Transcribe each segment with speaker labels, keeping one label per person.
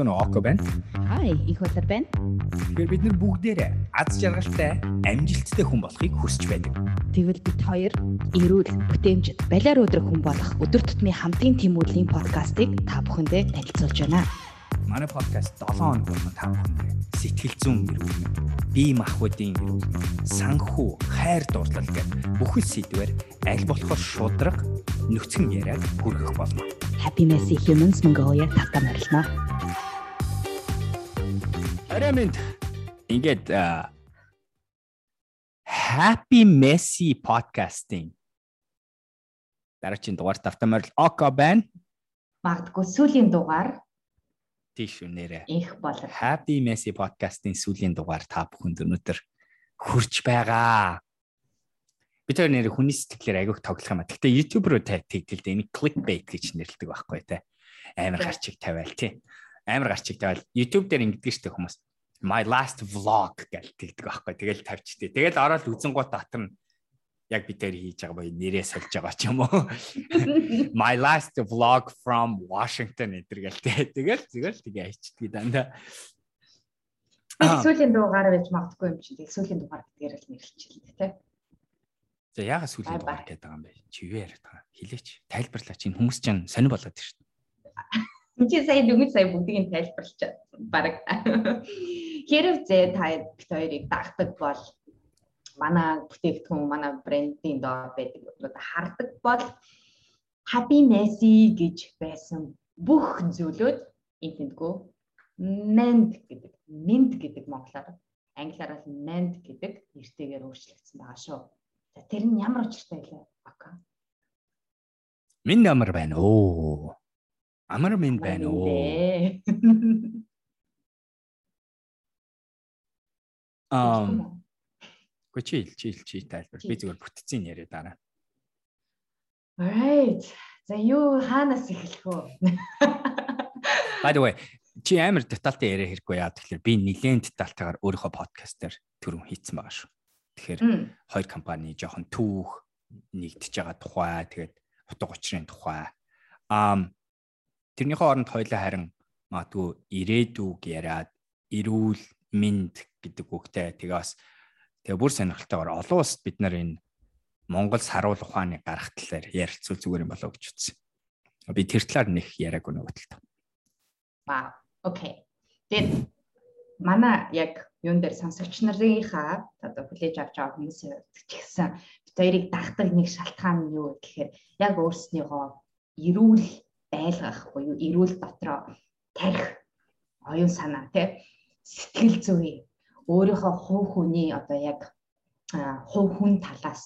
Speaker 1: Гэнэ око байна.
Speaker 2: Хай, их болор байна.
Speaker 1: Тэгэхээр бид нар бүгдээрээ аз жаргалтай, амжилттай хүн болохыг хүсэж байдаг.
Speaker 2: Тэгвэл бид хоёр эрүүл, бүтээмжит, балиар өдрөх хүн болох өдөр тутмын хамтын тэмүүллийн подкастыг та бүхэндээ танилцуулж байна.
Speaker 1: Манай подкаст 7 хоног болгон та бүхэндээ сэтгэл зүйн эрүүл, бие махбодын эрүүл, санхүү, хайр дурлал гэх бүхэл сэдвээр аль болохоор шудраг нөхцөн яриаг хүргэх болно.
Speaker 2: Happy Messy Humans Mongolia тавтан арилна.
Speaker 1: Арамэнд ингээд Happy Messy podcasting дараагийн дугаар тавтан арил Око байна.
Speaker 2: Магадгүй сүүлийн дугаар
Speaker 1: тийш үнээрээ.
Speaker 2: их болор.
Speaker 1: Happy Messy podcast-ийн сүүлийн дугаар та бүхэнд өнөөдөр хүрч байгаа. Би тэр нэр хүний сэтгэлээр айгүйх тоглох юм а. Гэхдээ YouTube руу тэгтэл дээ энийг clickbait гэж нэрлэдэг байхгүй те. Амар гарчиг тавиал тий. Амар гарчиг тавиал YouTube дээр ингэдэг штэ хүмүүс. My last vlog гэж тэгдэг байхгүй. Тэгэл тавьчихдээ. Тэгэл ороод үзэн гот татар нь яг би тэр хийж байгаа боё нэрээ сольж байгаа ч юм уу. My last vlog from Washington гэдэргээл тий. Тэгэл тэгэл тэгээ хийчихдэг дандаа.
Speaker 2: Сүүлийн дугаар байж магадгүй юм чинь. Сүүлийн дугаар гэдгээр л нэрлэлчихлээ тий.
Speaker 1: За яагаад сүүлийн дугаар гэдэг байгаа юм бэ? Чивээ яриад байгаа. Хилээч. Тайлбарлаа чинь хүмүүс ч сонир болоод шүү дээ.
Speaker 2: Чи сая дөнгөж сая бүгдийг нь тайлбарлачаад баг. Хэрэг зэ та бит хоёрыг дагдаг бол манай бүтээгдэхүүн манай брендийн доор байдаг юмнууд хардаг бол happy messy гэж байсан бүх зүйлүүд энэ тэндгүү mend гэдэг mint гэдэг монголоор англиараа mend гэдэг нэртэйгээр өөрчлөгдсөн байгаа шүү. За тэр нь ямар учиртай вэ? Ака.
Speaker 1: Минь амар байна оо. Амар минь байна оо. Ам Гэхдээ чи хэл чи хэл чи тайлбар. Би зүгээр бүтцийн яриа дараа.
Speaker 2: Alright. За юу хаанаас эхлэх вэ?
Speaker 1: By the way, чи амар детальтай яриа хэрэггүй яа тэгэхээр би нэлээд детальтайгаар өөрийнхөө подкастер түрүүн хийцэн байгаа шүү. Тэгэхээр хоёр компани жоохон түүх нэгдэж байгаа тухай тэгээд утга учирын тухай ам тэрнийхээ оронд хоёлаа харин магадгүй ирээдүг яриад эрүүл мэнд гэдэг үгтэй тэгээ бас Тэгээ бүр сонирхолтойгоор олон улсад бид нар энэ Монгол саруул ухааны гарах талаар ярилцвал зүгээр юм болоо гэж үзсэн. Би тэр талаар нэг яриаггүй нөгөө талд.
Speaker 2: Вау. Окей. Тэгээд манай яг юун дээр сонсогч нарынхаа одоо хүлээж авч байгаа хүмүүсийн хувьд ч гэсэн. Бид хоёрыг дагдаг нэг шалтгаан нь юу гэхээр яг өөрснийхөө эрүүл байлгах буюу эрүүл дотроо тарих оюун санаа тий сэтгэл зүй. Өөрийнхөө хувь хүний одоо яг хувь хүн талаас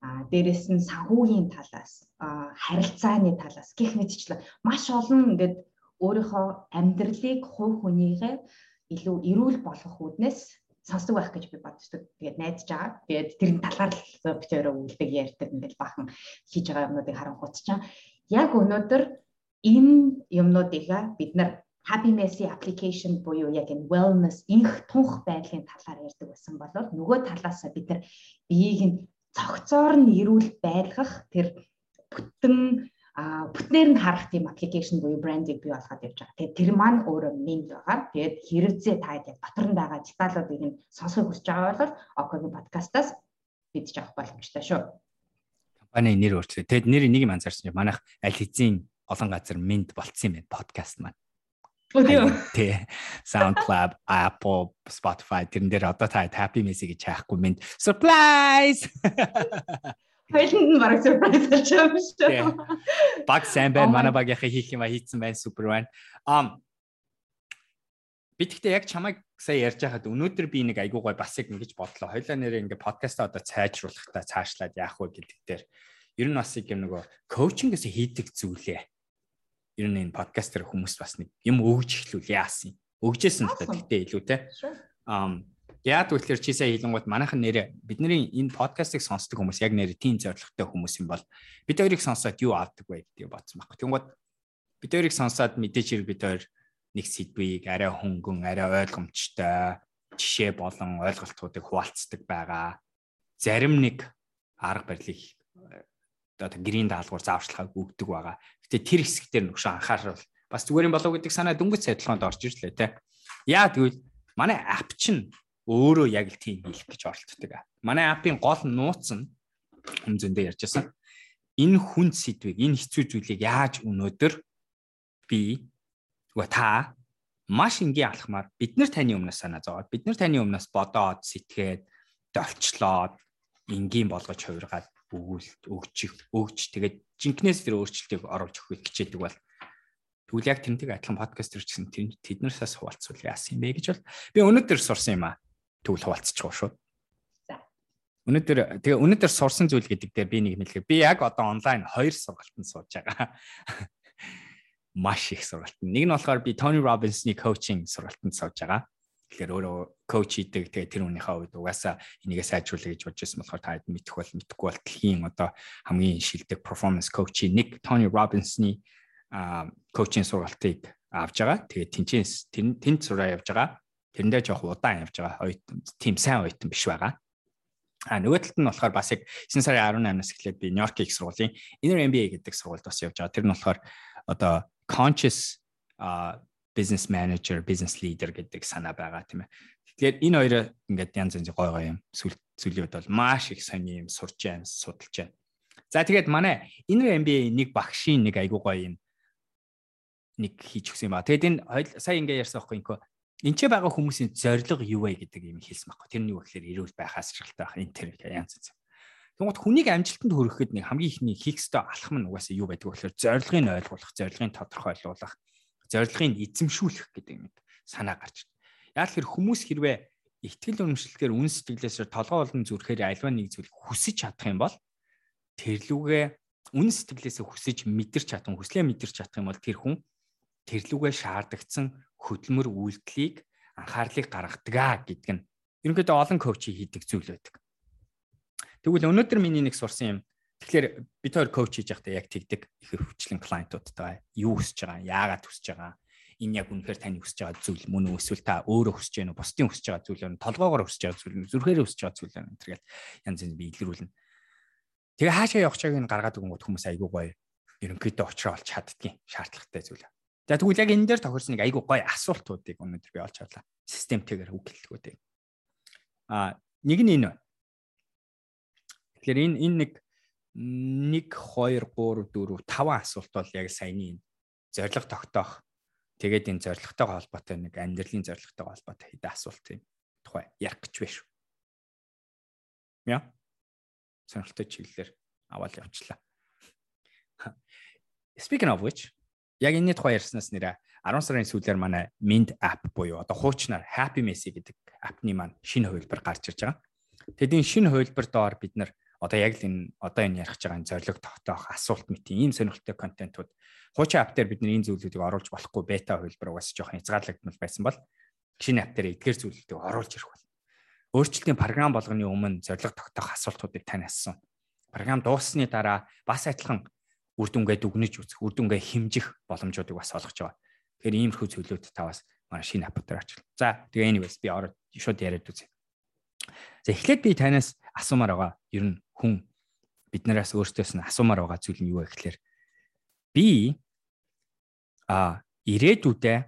Speaker 2: а дээрэс нь санхүүгийн талаас харилцааны талаас гих мэтчлээ маш олон ингээд өөрийнхөө амьдралыг хувь хүнийгээ илүү эрүүл болгох үүднээс сонсдог байх гэж би боддог. Тэгээд найдаж байгаа. Тэгээд тэрний талаар л битээрээ үлдэг ярьдаг ингээд бахан хийж байгаа юмнуудыг харангуут чаа. Яг өнөөдөр энэ юмнуудыг бид нар Happy Messy application буюу яг энэ wellness инх тунх байдлын талаар ярьдаг байсан болоод нөгөө талаас бид нар биеийг нь цогцоор нь эрүүл байлгах тэр бүтэн бүтнээр нь харах тийм аппликейшн буюу брендийг бий болгоод явж байгаа. Тэгээд тэр маань өөрөө минь байгаа. Тэгээд хэрэгцээ та яг дотор нь байгаа деталуудыг нь сонсох хүсэж байгаа бол Окогийн подкастаас бидж авах боломжтой шүү.
Speaker 1: Компани нэр өөрчлөө. Тэгэд нэр нэг юм анзаарсан чинь манайх аль хэзээ олон газар минт болцсон юм байна подкаст маань. Тэ SoundCloud, Apple, Spotify тэрэн дээр одоо та Happy Messy гэж хаахгүй минь surprise.
Speaker 2: Хоёуланд нь бараг surprise болж байгаа юм шүү.
Speaker 1: Баг сайн байна. Манай багийнхаа хийх юм а хийцэн байна. Супер байна. Um би тэгтээ яг чамайг сая ярьж байхад өнөөдөр би нэг айгуу гой бас яг ингэж бодлоо. Хоёлаа нэрээ ингээ подкастаа одоо цайжруулах та цаашлаад яах вэ гэдэг дээр ер нь бас юм нөгөө коучингээс хийдэг зүйлээ ер нь энэ подкастер хүмүүс бас нэг юм өгж эхлүүл яасан. Өгжсэн л та гэтээ илүү те. Um яг тэгэхээр чи сая хэлэнгууд манайхан нэрэ бидний энэ подкастыг сонсдог хүмүүс яг нэрэ тийм зоригтой хүмүүс юм бол бид хоёрыг сонсоод юу авдаг вэ гэдэг бодсон байхгүй. Тэнгууд бид хоёрыг сонсоод мэдээж хэрэг бид хоёр нэг сэдвийг арай хөнгөн, арай ойлгомжтой жишээ болон ойлголтуудыг хуваалцдаг байгаа. Зарим нэг арга барилыг одоо гэрийн даалгавар зааварчилгааг өгдөг байгаа. Гэтэ тэр хэсэг дээр нөхшөө анхаарал бас зүгээр юм болов гэдэг санаа дөнгөж сайдлаханд орж ирлээ те. Яа тэгвэл манай app чинь өөрөө яг л тийм хийх гэж оролддог. Манай app-ын гол нууц нь хүм зөндөө ярьжсэн. Энэ хүн сэдвийг, энэ хэцүү зүйлийг яаж өнөөдөр би үгүй та маш энгийн алхмаар бид нар таны өмнөөс санаа зовоод бид нар таны өмнөөс бодоод сэтгээд долчлоод энгийн болгож хувиргаад өгүүлэлт өгч өгч тэгээд жинкнээс тэр өөрчлөлтийг оруулж өгөхийг хичээдэг бол тэгвэл яг тэрнтэй адилхан подкастер ч гэсэн тэднэрээс хуваалцвал яасан юм бэ гэж бол би өнөөдөр сурсан юм аа тэгвэл хуваалцчихгүй шүү. За. Өнөөдөр тэгээ өнөөдөр сурсан зүйл гэдэг дээр би нэг хэлэхэд би яг одоо онлайн хоёр сургалтанд сууж байгаа. Маш их сургалт. Нэг нь болохоор би Tony Robbins-ны коучинг сургалтанд сууж байгаа. Тэгэхээр өөрөө коуч хийдэг. Тэгээ тэр үнийхээ хувьд угаасаа энийгээ сайжруулах гэж бодож байсан болохоор та хэд мэдэх бол мэдэхгүй бол дэлхийн одоо хамгийн шилдэг performance coach-ийн нэг Tony Robbins-ны коучинг сургалтыг авж байгаа. Тэгээ тэнцэнс тэнд сураа явж байгаа. Тэрэндээ жоох удаан явж байгаа оюутан тийм сайн оюутан биш байгаа. А нөгөө талд нь болохоор бас яг 9 сарын 18-наас эхлээд би Нью-Йоркийн их сургуулийн Inner MBA гэдэг сургуульд бас явж байгаа. Тэр нь болохоор одоо conscious а business manager, business leader гэдэг санаа байгаа тийм ээ. Тэгэхээр энэ хоёроо ингээд янз янз гой гой юм сүлүүд бол маш их сони юм сурч байна, судалж байна. За тэгээд манай Inner MBA нэг багшийн нэг айгуу гоё юм нэг хийж өгсөн юм ба. Тэгэд энэ сая ингээ ярьсан байхгүй инкөө Энд ч байгаа хүмүүсийн зорилго юу вэ гэдэг юм хэлсэн байхгүй. Тэр нь юу гэхээр эрүүл байхаас шалтгаалтай байх энэ тэр янз янз. Тэгмээд хүнийг амжилтанд хүрэхэд нэг хамгийн ихний хийх ёстой алхам нь угаасаа юу байдаг вэ гэхээр зорилгыг нь ойлгуулах, зорилгыг тодорхойлуулах, зорилгыг эзэмшүүлэх гэдэг юм санаа гарч байна. Яг тэр хүмүүс хэрвээ итгэл үнэмшлэгээр үн сэтгэлээсээ толгой болон зүрхээр альва нэг зүйл хүсэж чадах юм бол тэрлүүгээ үн сэтгэлээсээ хүсэж мэдэрч чадах, хүслээ мэдэрч чадах юм бол тэр хүн тэрлүүгээ шаардагдсан хөдөлмөр үйлдэлийг анхаарлыг гаргадаг гэдэг нь ерөнхийдөө олон коучи хийдэг зүйл байдаг. Тэгвэл өнөөдөр миний нэг сурсан юм Тэгэхээр бид хоёр коуч хийж байхдаа яг тэгдэг их хөвчлэн клиентуудтай юу хүсэж байгаа, яагаад хүсэж байгаа, энэ яг үнэхээр таны хүсэж байгаа зүйл мөн үү эсвэл та өөрөө хүсэж байна уу, бусдын хүсэж байгаа зүйл нь толгоогоор хүсэж байгаа зүйл нь зүрхээрээ хүсэж байгаа зүйл нь тэргээл янз янз би илрүүлнэ. Тэгээ хаашаа явах чагийг нь гаргаад өгөнгөт хүмүүс айгүй гоё ерөнхийдөө очроо олж чаддгийн шаардлагатай зүйл. За тэгвэл яг энэ дээр тохирсон нэг айгүй гоё асуултуудыг өнөөдөр би олж харлаа. Системтэйгээр үг хэллгүүдээ. А нэг нь энэ байна. Тэгэхээр энэ энэ нэг 1 2 3 4 5 асуулт бол яг саяны зориг тогтоох тэгээд энэ зоригтойгоо холбоотой нэг амьдралын зоригтойгоо холбоотой хэдэн асуулт юм тухай ярих гэж байна шүү. Яа. Сонирхолтой чиглэлээр аваад явчлаа. Speaking of which яг энэний тухай ярьснаас нэрэ 10 сарын сүүлээр манай Mind app буюу одоо хуучнаар Happy Messy гэдэг апны маань шинэ хувилбар гарч ирж байгаа. Тэдний шинэ хувилбар доор бид нар одоо яг л энэ одоо энэ ярих байгаа зорилго тогтоох асуулт мэт ийм сонирхолтой контентууд хуучин ап дээр бид энэ зүйлүүдийг оруулж болохгүй бета хувилбар угаас жоохон хязгаарлагдмал байсан бол шинэ ап дээр эдгээр зүйлүүдийг оруулж ирэх бол өөрчлөлтийн програм болгоны өмнө зорилго тогтоох асуултуудыг тань асуусан. Програм дууссаны дараа бас адилхан үр дүнгээ дүгнэж үзэх, үр дүнгээ хэмжих боломжуудыг бас олгож байгаа. Тэгэхээр иймэрхүү зүйлүүд таваас манай шинэ ап дээр очил. За тэгээ anyways би ороод шууд яриад үзье. За эхлээд би танаас асуумаар байгаа. Ер нь хүн биднээс өөртөөс нь асуумаар байгаа зүйл нь юу вэ гэхээр би а ирээдүйдээ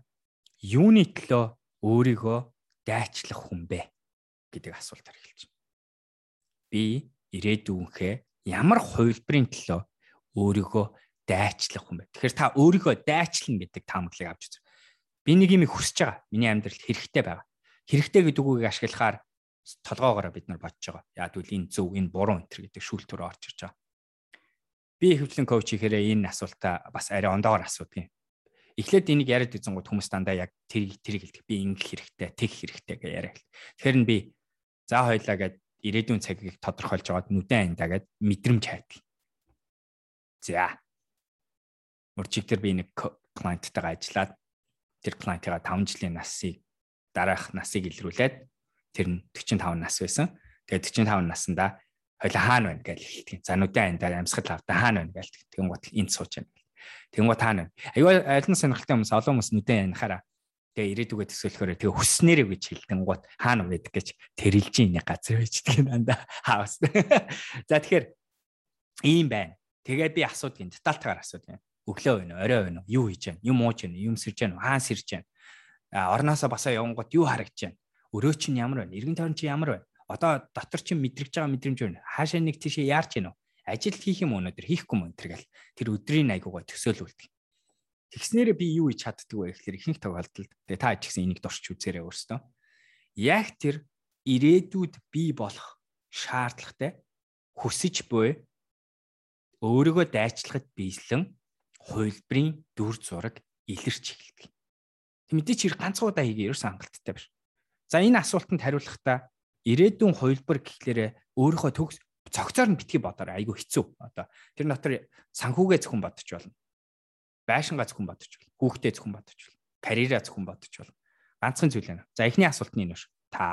Speaker 1: юуны төлөө өөрийгөө дайчлах хүн бэ гэдэг асуултаар эхэлж байна. Би ирээдүйнхээ ямар хувилбарын төлөө өөрийгөө дайчлах хүн бэ? Тэгэхээр та өөрийгөө дайчлана гэдэг таамаглалыг авч үзв. Би нэг юм хүсэж байгаа. Миний амьдралд хэрэгтэй байгаа. Хэрэгтэй гэдэг үгийг ашиглахаар толгоогоороо бид нар бодож байгаа. Яг үл энэ зөв, энэ буруу энэ төр гэдэг шүүлтүрөө орж ирж байгаа. Би хөвчлэн коуч ихээрээ энэ асуултаа бас арай ондоогоор асуудаг юм. Эхлээд энийг яриад үзэн гот хүмүүс дандаа яг тэр тэрийг хэлдэг. Би ингэх хэрэгтэй, тэг хэрэгтэй гэж яриа хэл. Тэгэхээр нь би за хоёлаа гэд ирээдүйн цагийг тодорхойлж аваад нүдэн андаа гэд мэдрэмж хайдал. За. Мөрчиг дээр би нэг клиенттайгаа ажиллаад тэр клиентыгаа 5 жилийн насыг дараах насыг илрүүлээд тэр нь 45 нас байсан. Тэгээд 45 наснда хоёул хаана байна гэж хэлдэг. За нүдэн андаа амьсгал авда хаана байна гэж гот энд сууж байна. Гот хаана байна. Аюу аль нь сонирхолтой хүмүүс олон хүмүүс нүдэн янахаараа тэгээ ирээдүгээ төсөөлөхөөр тэгээ хүснээрээ гэж хэлдэг гот хаана байдаг гэж тэрэлж ийн газар байж гэдэг юм даа хаус. За тэгэхээр ийм байна. Тэгээд би асуудгийн детальтайгаар асуудгийн. Өглөө байна уу, орой байна уу, юу хийж байна, юм ууж байна, юм сэрж байна, хаан сэрж байна. А орноосоо басаа явангууд юу харагдж байна? Өрөө чинь ямар байна? Иргэн тойрон чинь ямар байна? Одоо дотор чинь мэдрэгж байгаа мэдрэмж байна. Хаашаа нэг тийшээ яарч гинөө? Ажил хийх юм өнөөдөр хийхгүй юм өнтер гэл. Тэр өдрийн айгуугаа төсөөлүүлдэг. Тэгснээрээ би юу хийж чаддаг вэ гэхээр ихэнх тохиолдолд тэгээ та ч гэсэн энийг дурч үзээрэй өөрсдөө. Яг тэр ирээдүйд бий болох шаардлагатай хүсэж буй өөрийгөө дайчлахад биелэн хувилбарын дүр зураг илэрч эхэлдэг. Мэдээч хэрэг ганцхан удаа хийгээ ерөөсөн хангалттай биш. За энэ асуултанд хариулахдаа ирээдүйн хувилбар гэхлээрэ өөрийнхөө төгс цогцоор нь битгий бодоор айгүй хэцүү. Одоо тэр дотор санхүүгээ зөвхөн бодож болно. Байшингаа зөвхөн бодож болно. Хүүхдээ зөвхөн бодож болно. Карьераа зөвхөн бодож болно. Ганцхан зүйл байна. За эхний асуулт нь энэ байна. Та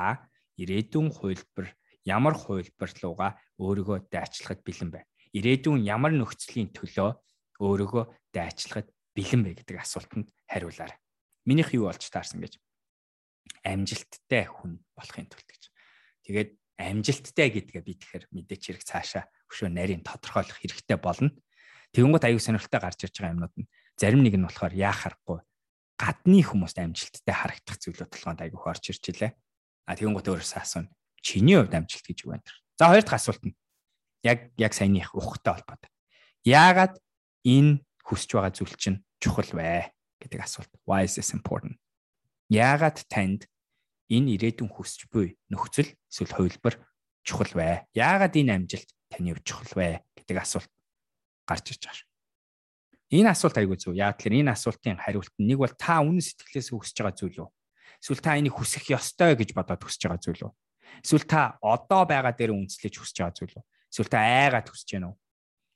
Speaker 1: ирээдүйн хувилбар ямар хувилбар руугаа өөрийгөө дайчлахад бэлэн байна ирээдүйн ямар нөхцөлийн төлөө өөрийгөө дайчлахад бэлэн бэ гэдэг асуултанд хариулаарай. Минийх юу болж таарсан гэж амжилттай хүн болохын тулд гэж. Тэгээд амжилттай гэдгээ би тэгэхээр мэдээч хэрэг цаашаа өшөө нарийн тодорхойлох хэрэгтэй болно. Тэгэнгუთ аюу сонирхолтой гарч ирж байгаа юмнууд нь зарим нэг нь болохоор яа харахгүй гадны хүмүүст амжилттай харагдах зүйлүүд толгойд аюух орж ирж илээ. А тэгэнгუთ өөрөөсөө асууна. Чиний хувьд амжилт гэж юу вэ? За хоёр дахь асуулт нь яг яг саяных ухтай холбоотой. Яагаад энэ хүсэж байгаа зүйл чинь чухал вэ гэдэг асуулт. Why is this important? Яагаад танд энэ ирээдүйн хүсэж буй нөхцөл эсвэл хувилбар чухал вэ? Яагаад энэ амжилт таны хувьд чухал вэ гэдэг асуулт гарч ирж байгаа. Энэ асуулт айгүй зөв. Яг тэгэхээр энэ асуултын хариулт нь нэг бол та үнэн сэтгэлээс хүсэж байгаа зүйл үү? Эсвэл та энийг хүсэх ёстой гэж бодоод хүсэж байгаа зүйл үү? Эсвэл та одоо байгаа дээр үнслэж хүсэж байгаа зүйл үү? Эсвэл та айгаад хүсэж гэнэ үү?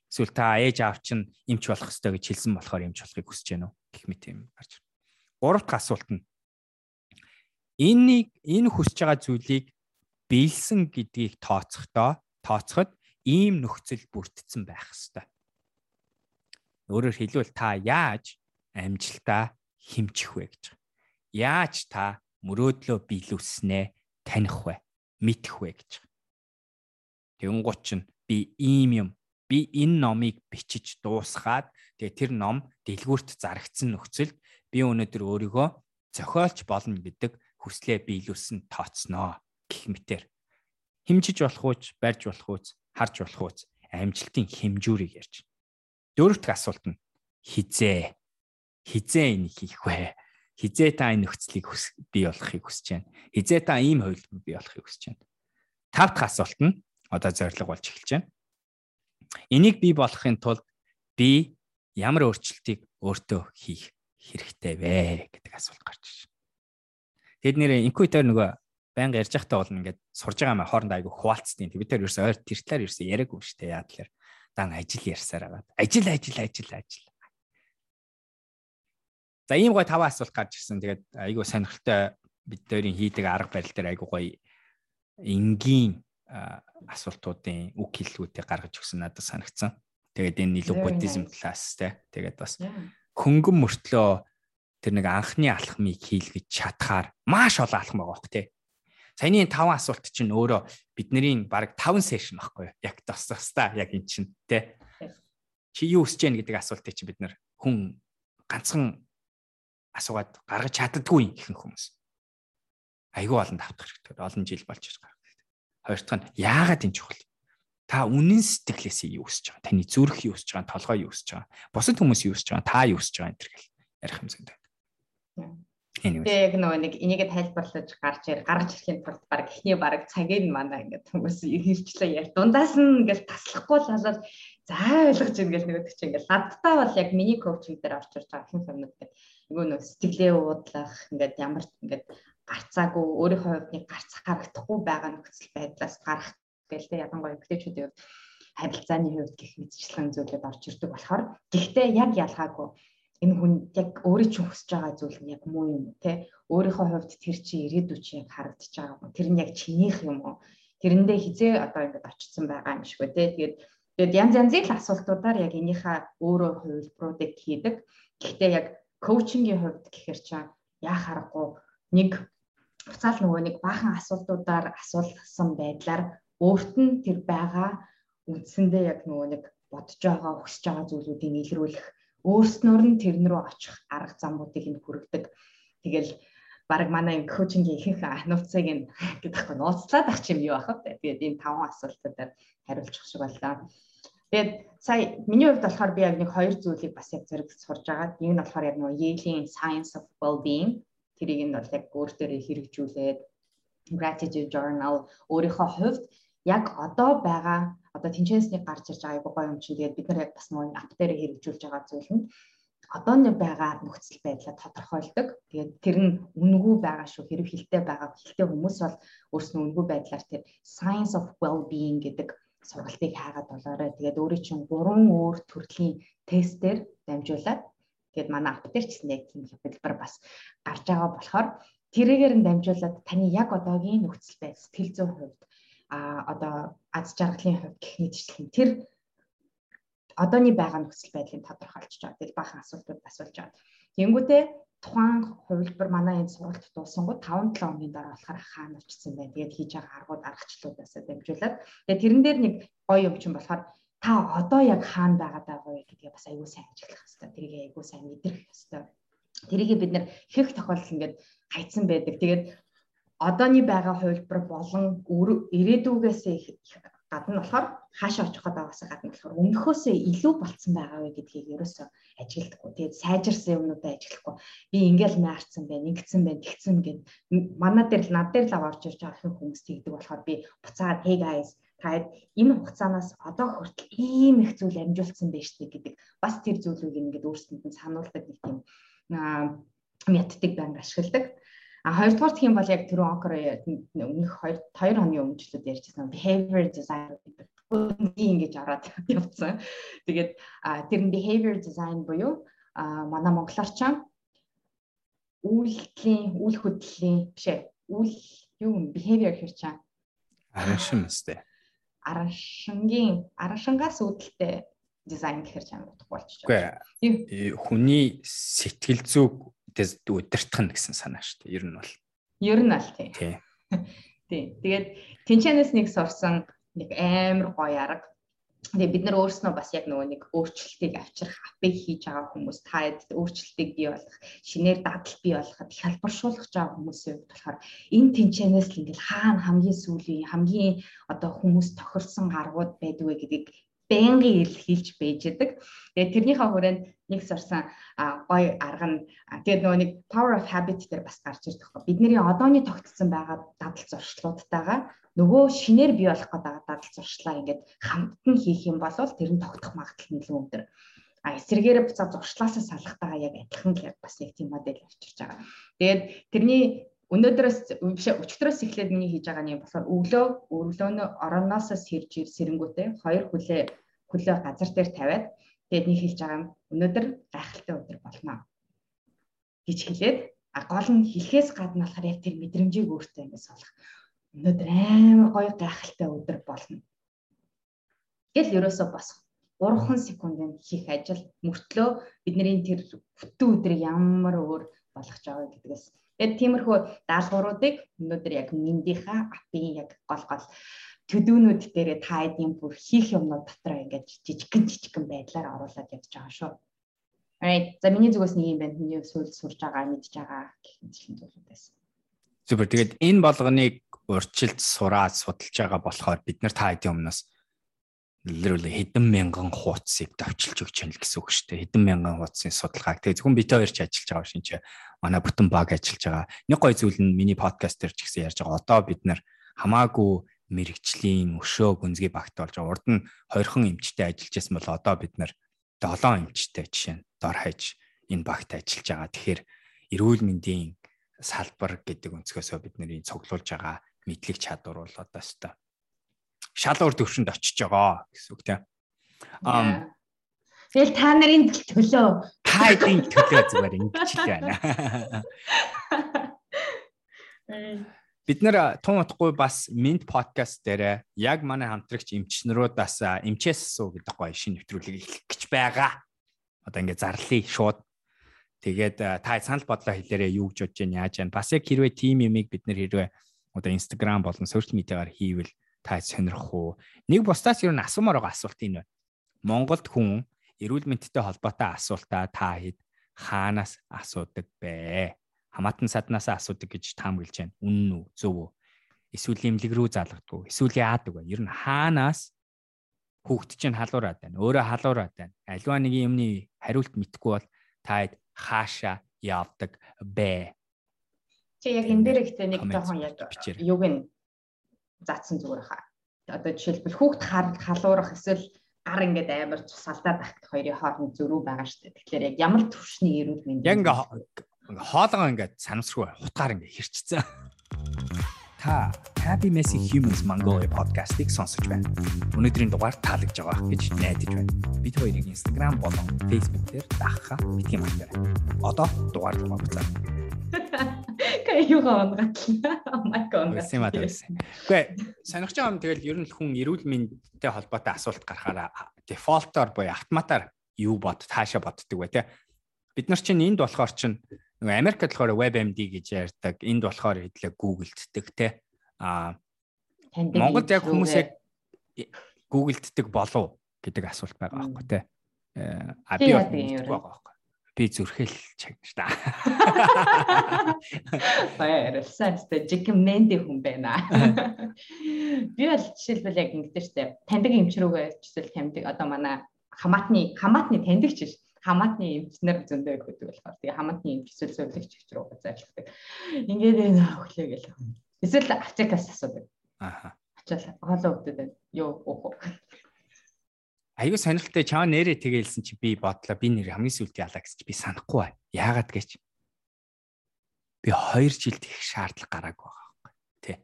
Speaker 1: Эсвэл та ээж аав чинь эмч болох ёстой гэж хэлсэн болохоор эмч болохыг хүсэж гэнэ үү? гэх мэт юм гарч ирнэ. Гурав дахь асуулт нь энэнийг энэ хүсэж байгаа зүйлийг биелсэн гэдгийг тооцохдоо тооцоход ийм нөхцөл бүрдсэн байх ёстой. Өөрөөр хэлбэл та яаж амжилтаа хэмжих вэ гэж. Яаж та мөрөөдлөө биелүүлснээ таних вэ? Мэдэх вэ гэж. Тэнгуут чинь би ийм юм би энэ номыг бичиж дуусгаад тэгээ тэр ном дэлгүүрт зарагдсан нөхцөлд би өнөөдөр өөрийгөө зохиолч болно гэдэг хүслээ биелүүлсэн тооцноо гэх мэтэр химжиж болох ууч барьж болох ууч харж болох ууч амжилтын хэмжүүрийг ярьж. Дөрөвт асуулт нь хизээ хизээ энийг хийх вэ? Хизээ та энэ нөхцөлийг бий болохыг хүсэж байна. Хизээ та ийм хувилбар бий болохыг хүсэж байна. Тав дахь асуулт нь одоо зорилго болж эхэлж байна. Энийг бий болохын тулд би ямар өөрчлөлтийг өөртөө хийх хэрэгтэй вэ гэдэг асуулт гарч ирж байна. Тэгэд нэр инкуитер нөгөө байнга ярьж байхдаа бол ингээд сурж байгаа маа хоорондоо айгу хуваалцдیں۔ Бид тэр ерөөсөө ойр тэр талаар ерөөсөө яриаггүй шүү дээ. Яа тэлэр дан ажил ярьсаар байгаа. Ажил ажил ажил ажил. За ийм гой таван асуулт гарч ирсэн. Тэгээд айгу сонирхолтой бид хоёрын хийдэг арга барил дээр айгу гоё энгийн асуултуудын үг хэллгүүдийг гаргаж өгсөн надад санагдсан. Тэгээд энэ илүү буддизм талаас те. Тэгээд бас хөнгөн мөртлөө тэр нэг анхны алхмыг хийлгэж чадхаар маш олон алхам байгаа бох те. Саяны 5 асуулт чинь өөрөө бидний баг 5 сешн байхгүй юу? Яг тос тостаа яг эн чинь те. Чи юу хүсэж яаг гэдэг асуултыг чи бид нар хүн ганцхан асуугаад гаргаж чаддаггүй ихэнх хүмүүс. Айгүй олон давтах хэрэгтэй. Олон жил болж байгаа. Хоёр дахь нь яагаад энэ чухал? Та үнэн сэтгэлээсээ юу хүсэж байгаа? Таны зүрх юу хүсэж байгаа? Толгой юу хүсэж байгаа? Бусад хүмүүс юу хүсэж байгаа? Та юу хүсэж байгаа энэ төр гэл ярих юм зөндөө.
Speaker 2: Тэгээ яг нөгөө нэг энийг тайлбарлаж гарч ир гаргаж ирэхин тулд баг эхний баг цагийг нь мандаа ингээд хүмүүс хэрчлээ яа. Дундаас нь ингээд таслахгүй л болоод за ойлгож ингээл нөгөө чинь ингээд ладтаа бол яг миний коучинг дээр орж ирж байгаа их юмнууд гэдэг. Нөгөө нөгөө сэтгэлээ уудлах ингээд ямар ингээд гарцаагүй өөрийнхөө хувьд нэг гарц харагдахгүй байгаа нөхцөл байдлаас гарах гээл тэ ялангуяа эмэгтэйчүүдийн хувьд харилцааны хувьд гих мэдчлэн зүйлүүд орж ирдэг болохоор гэхдээ яг ялгаагүй. Энэ хүн яг өөрөө ч хүсэж байгаа зүйл нь яг муу юм те өөрийнхөө хувьд тэр чи ирээдүй чи яг харагдаж байгаа юм тэр нь яг чинийх юм уу? Тэрэндээ хизээ одоо ингэж очсон байгаа юм шиг үү те тэгээд тэгээд янз янзын л асуултуудаар яг энийхээ өөрөө хувилбаруудыг хийдэг. Гэхдээ яг коучингийн хувьд гэхэр чи яа харахгүй нэг буцаал нөгөө нэг баахан асуултуудаар асуулсан байдлаар өөрт нь тэр байгаа үндсэндээ яг нөгөө нэг бодож байгаа, хүсэж байгаа зүйлүүдийг илрүүлэх, өөрснөр нь тэрн рүү очих арга замуудыг нь хүргэдэг. Тэгэл баг манай коучингийн ихэнх нууцыг нь гэдэгхгүй нууцлаад ах юм юу ах вэ? Тэгээд энэ таван асуултуудаар хариулчих шиг боллоо. Тэгээд сая миний хувьд болохоор би яг нэг хоёр зүйлийг бас яг зэрэг сурж байгаа. Нэг нь болохоор яг нөгөө Yale-ийн Science of Well-being тэрийг нь бол яг өөр дээрээ хэрэгжүүлээд gratitude journal өөрийнхөө хувьд яг одоо байгаа одоо тэнцэнсний гарч ирж байгаа айгуу гоё юм чинь тэгээд бид нар яг бас нөгөө ап дээр хэрэгжүүлж байгаа зүйл нь одооны байгаа нөхцөл байдлаа тодорхойлдог. Тэгээд тэр нь үнэгүй байгаа шүү. Хэрэг хилтэй байгаа. Хилтэй хүмүүс бол өөрснөө үнэгүй байдлаар тэр science of well-being гэдэг сургалтыг хаагаад болоорой. Тэгээд өөрийн чинь гурван өөр төрлийн тестээр дамжуулаад тэгээд манай ап дээр ч гэсэн яг тийм хэлбэр бас гарч байгаа болохоор тэрээр нь дамжуулаад таны яг одоогийн нөхцөл байдал сэтгэл зүйн хувьд а одоо аз жаргалын хувьд гэх мэтчлэн тэр одооний байгаа нөхцөл байдлыг тодорхойлж байгаа. Тэгэл баахан асуултууд асуулж байгаа. Тэнгүүтээ тухайн хувилбар манай энэ сургалт дуусангууд 5 7 хоногийн дараа болохоор хаана очсон байна. Тэгээд хийж байгаа аргууд аргачлалуудаас дамжуулаад тэгээд тэрэн дээр нэг гоё юм чинь болохоор та одоо яг хаана байгаад байгаа вэ гэдгийг бас аягүй сайн ажиглах хэрэгтэй. Тэрийг аягүй сайн мэдрэх хэрэгтэй. Тэрийг бид нэр их тохиолдол ингээд хайцсан байдаг. Тэгээд одооний байгаа хувилбар болон ирээдүгээс гадна болохоор хаашаа очих байгаас гадна болохоор өмнөхөөсөө илүү болцсон байгаа вэ гэдгийг ерөөсөө ажигладаггүй. Тэгээд сайжирсан юмнуудаа ажиглахгүй. Би ингээл маарцсан байна, ингэсэн байна, тэгсэн гэд манай дээр л над дээр л аварч ирж байгаа их хүмүүс тэгдэг болохоор би буцаад hey guys таад энэ хугацаанаас одоо хүртэл ийм их зүйл амжуулсан байж тээ гэдэг бас тэр зүйлийг ингээд өөрсдөнд нь сануулдаг нэг тийм методик байнг ашигладаг. А хоёрдугаар гэх юм бол яг түрүү онкор өмнөх 2 2 хоногийн өмнөчлөд ярьжсэн behavior design гэдэг ингэж ороод явцсан. Тэгээд тэр нь behavior design буюу манай монголоор үйлдэлийн үйл хөдлөлийн биш ээ үйл юу behavior гэж чам
Speaker 1: араншин мэстэй
Speaker 2: араншингийн араншингаас үүдэлтэй дизайн гэхэр чам утгагүй болчих.
Speaker 1: Үгүй хүний сэтгэл зүг удирдах нь гэсэн санаа шүү дээ. Ер нь бол.
Speaker 2: Ер нь бол тий. Тий. Тэгээд тэнчэнэс нэг сурсан нэг амар гоё арга. Тэгээ бид нар өөрснөө бас яг нөгөө нэг өөрчлөлтийг авчрах апыг хийж байгаа хүмүүс таад өөрчлөлтийг бий болгох, шинээр дадал бий болгоход хялбаршуулах байгаа хүмүүсийн хувьд болохоор энэ тэнчэнээс л ингээл хаана хамгийн сүүлийн хамгийн одоо хүмүүс тохирсон аргууд байдгүй гэдгийг байнгын ил хийлж байж идэг. Тэгээд тэрнийхээ хүрээнд нэг сурсан гоё арга нь тэгээд нөгөө нэг power of habit дээр бас гарч ирдэг хөө. Бидний одооний тогтцсон байгаа дадал зуршлуудтайгаа нөгөө шинээр бий болох гэдэг дадал зуршлаа ингээд хамтан хийх юм бол тэр нь тогтох магадлал нь илүү өндөр. А эсэргээрээ буцаа зуршлаасаа салахтайгаа яг адилхан л яг бас нэг тийм модель авчирч байгаа. Тэгээд тэрний өнөөдрөөс биш өчигдрөөс эхлээд миний хийж байгаа нь болохоор өглөө өглөөнөө орооноос сэрж сэрэнгүүтээ хоёр хүлээ хүлээ газар дээр тавиад тэгээд нэг хэлж байгаа юм өнөөдөр гайхалтай өдөр болно гэж хэлээд а гол нь хэлхээс гадна болохоор яг тэр мэдрэмжийг өөртөө ингэ солих өнөөдөр амар гоё гайхалтай өдөр болно. Гэл ерөөсөө бас 3 секундын хийх ажил мөртлөө бидний тэр бүтэн өдрийг ямар өөр болгож байгаа гэдгээс Тэгээд тиймэрхүү даалгавруудыг өнөөдөр яг миндийнхаа апын яг гол гол төдөөнүүд дээрээ та эдийн бүр хийх юмнууд дотроо ингээд жижигхэн жижигхэн байдлаар оруулаад явж байгаа шүү. Alright. За миний зүгээс нэг юм байна. Миний сүүл сурж байгаа, мэдж байгаа гэх мэт зүйлүүдээс.
Speaker 1: Супер. Тэгээд энэ болгоныг урьдчилж сураад судалж байгаа болохоор бид нар та эдийн өмнөөс literally хэдэн мянган хуудсыг давчилж өгч яана л гэсэн үг шүү дээ. Хэдэн мянган хуудсын судалгааг. Тэгээ зөвхөн бид хоёр ч ажиллаж байгаа шин чи манай бүтэн баг ажиллаж байгаа. Нэг гой зүйл нь миний подкаст дээр ч гэсэн ярьж байгаа. Одоо бид нар хамаагүй мэрэгчлийн өшөө гүнзгий багт болж байгаа. Урд нь хоёрхан эмчтэй ажиллаж байсан бол одоо бид нар 7 эмчтэй жишээ нь дор хаяж энэ багт ажиллаж байгаа. Тэгэхээр эрүүл мэндийн салбар гэдэг өнцгөөсөө бид нарын цуглуулж байгаа мэдлэг чадвар бол одоо өстой шал уур төвшөнд очиж байгаа гэсэн үг тийм.
Speaker 2: Ам Тэгэл та нарын төлөө
Speaker 1: та эдийн төлөө зүгээр ингэж л байна. Бид нэр тун утгагүй бас Mint podcast дээр яг манай хамтрагч эмчнэрүүдээс эмчээс суу гэдэг гоё шинэ нэвтрүүлгийг эхлэх гэж байгаа. Одоо ингээд зарлие шууд. Тэгээд та санал бодлоо хэлээрээ юу гэж бодож байна яаж байна. Бас яг хэрвээ тим юмыг бид нэр хэрвээ одоо Instagram болон social media-гаар хийвэл та сонирх уу? Нэг бусдаас ер нь асуумаар байгаа асуулт энэ байна. Монголд хүн эрүүл мэндтэй холбоотой асуултаа та хэд хаанаас асуудаг бэ? Хамаатан саднаас асуудаг гэж таамаглаж байна. Үнэн үү? Зөв үү? Эсвэл имлэг рүү залгадаг. Эсвэл яадаг вэ? Ер нь хаанаас хүүхд чинь халуураад байна. Өөрөө халуураад байна. Аливаа нэг юмны хариулт мэдэхгүй бол та хэд хаашаа явдаг бэ?
Speaker 2: Чи яг энэ дээр ихтэй нэг жоохон яг юуг нь заасан зүгээр хаа. Одоо жишээлбэл хүүхд халуурах эсвэл гар ингээд амар цусалдаад байх хоёрын хооронд зөрүү байгаа шүү дээ. Тэгэхээр яг ямар төвшний эрүүл мэндийн
Speaker 1: яг ингээ хоолгоо ингээд санамсргүй хутгаар ингээ хэрчсэн. Та Happy Messy Humans Mongolia podcast-ыг сонсож байна. Өнөөдрийн дугаар таалагдж байгаа гэж найдаж байна. Бид хоёрыг Instagram болон Facebook дээр дагахаа битгий мартаарай. Одоо дугаар руу буцаа.
Speaker 2: Юугаа онгатлаа. Oh my god.
Speaker 1: Үсэм атсан. Гэхдээ сонирхож байгаа юм тэгэл ер нь хүн эрүүл мэндтэй холбоотой асуулт гарахаараа дефолтоор буюу автоматар юу бод таашаа боддөг бай тээ. Бид нар чинь энд болохоор чинь нөгөө Америкт болохоор WebMD гэж ярьдаг, энд болохоор хэдлээ Google-ддэг тээ. Аа Монголд яг хүмүүс яг Google-ддэг болов гэдэг асуулт байгаа байхгүй тээ. А би байгаа байхгүй би зүрхэл чагнаш та.
Speaker 2: Баярлалаа. Тэ жигмнэнди хүн байна. Би бол жишээлбэл яг ингэдэж штэ. Таньдаг эмч рүүгээ жишээл тамьдаг одоо манай хамаатны хамаатны таньдаг ч хамаатны эмчнэр зөндөө өгдөг болохоор тэгээ хамаатны эмч эсвэл зөвлөгч ч рүү зайлшдаг. Ингээд энэ өглөө гэл. Эсвэл аптекаас асуудаг.
Speaker 1: Аха.
Speaker 2: Ачаал хоолоо өгдөг. Йоо өөх.
Speaker 1: Аюу сонирхолтой чаа нэрээ тэгэлсэн чи би бодлоо би нэр хамгийн сүүлд ялаа гэж би санахгүй бай. Яагаад гэж би 2 жилд их шаардлага гараагүй байгаа байхгүй тий.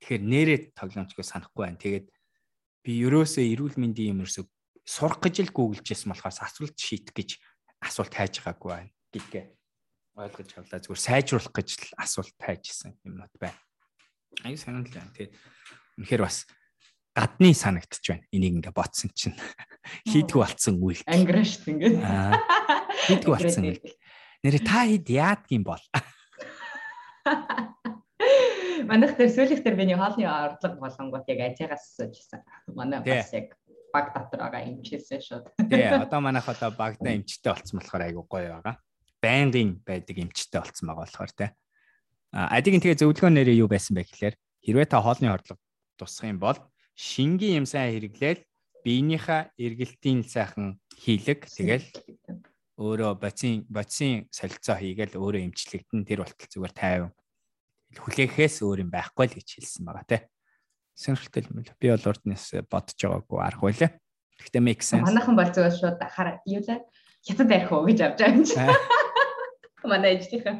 Speaker 1: Тэгэхээр нэрээ тоглоомчгүй санахгүй байна. Тэгээд би ерөөсөө эрүүл мэндийн юм ерөөсөө сурах гэж л гуглжсэн болохоос асуулт шийдэх гэж асуулт хайж байгаагүй байна. Гэдгээ ойлгож авлаа. Зүгээр сайжруулах гэж л асуулт хайжсэн юмнууд байна. Аюу сонирхолтой байна. Тэгээд үнэхээр бас гадны санагдчих байна. Энийг ингээ ботсон чинь хийдгүү болцсон үйл.
Speaker 2: Анграш ингээд.
Speaker 1: Хийдгүү болцсон үйл. Нэрээ та хэд юм бол?
Speaker 2: Манайх тэр сүүлийнх тэр миний хоолны орлого болонгууд яг ажигаас асуужсэн. Манай бас яг баг дотор байгаа эмчээсээ шууд.
Speaker 1: Тий, одоо манайх одоо багтаа эмчтэй болцсон болохоор айгу гоё байгаа. Байнгын байдаг эмчтэй болцсон байгаа болохоор тий. А адигийн тэгээ зөвлөгөө нэрээ юу байсан бэ гэхээр хэрвээ та хоолны орлого тусах юм бол шингийн юм сайн хэрэглээл биенийхээ эргэлтийн сайхан хийлэг тэгэл өөрөө бацин бацин солилцоо хийгээл өөрөө эмчлэгдэн тэр болтол зүгээр 50 хүлээхээс өөр юм байхгүй л гэж хэлсэн байгаа те. Сонирхолтой юм л. Би бол урднаас бодож байгаагүй арга байлаа. Гэхдээ make sense.
Speaker 2: Манайхан бол зүгээр шууд ахаар юу лээ хятад арих уу гэж авч байгаа юм чи. Манай ээжийнхээ.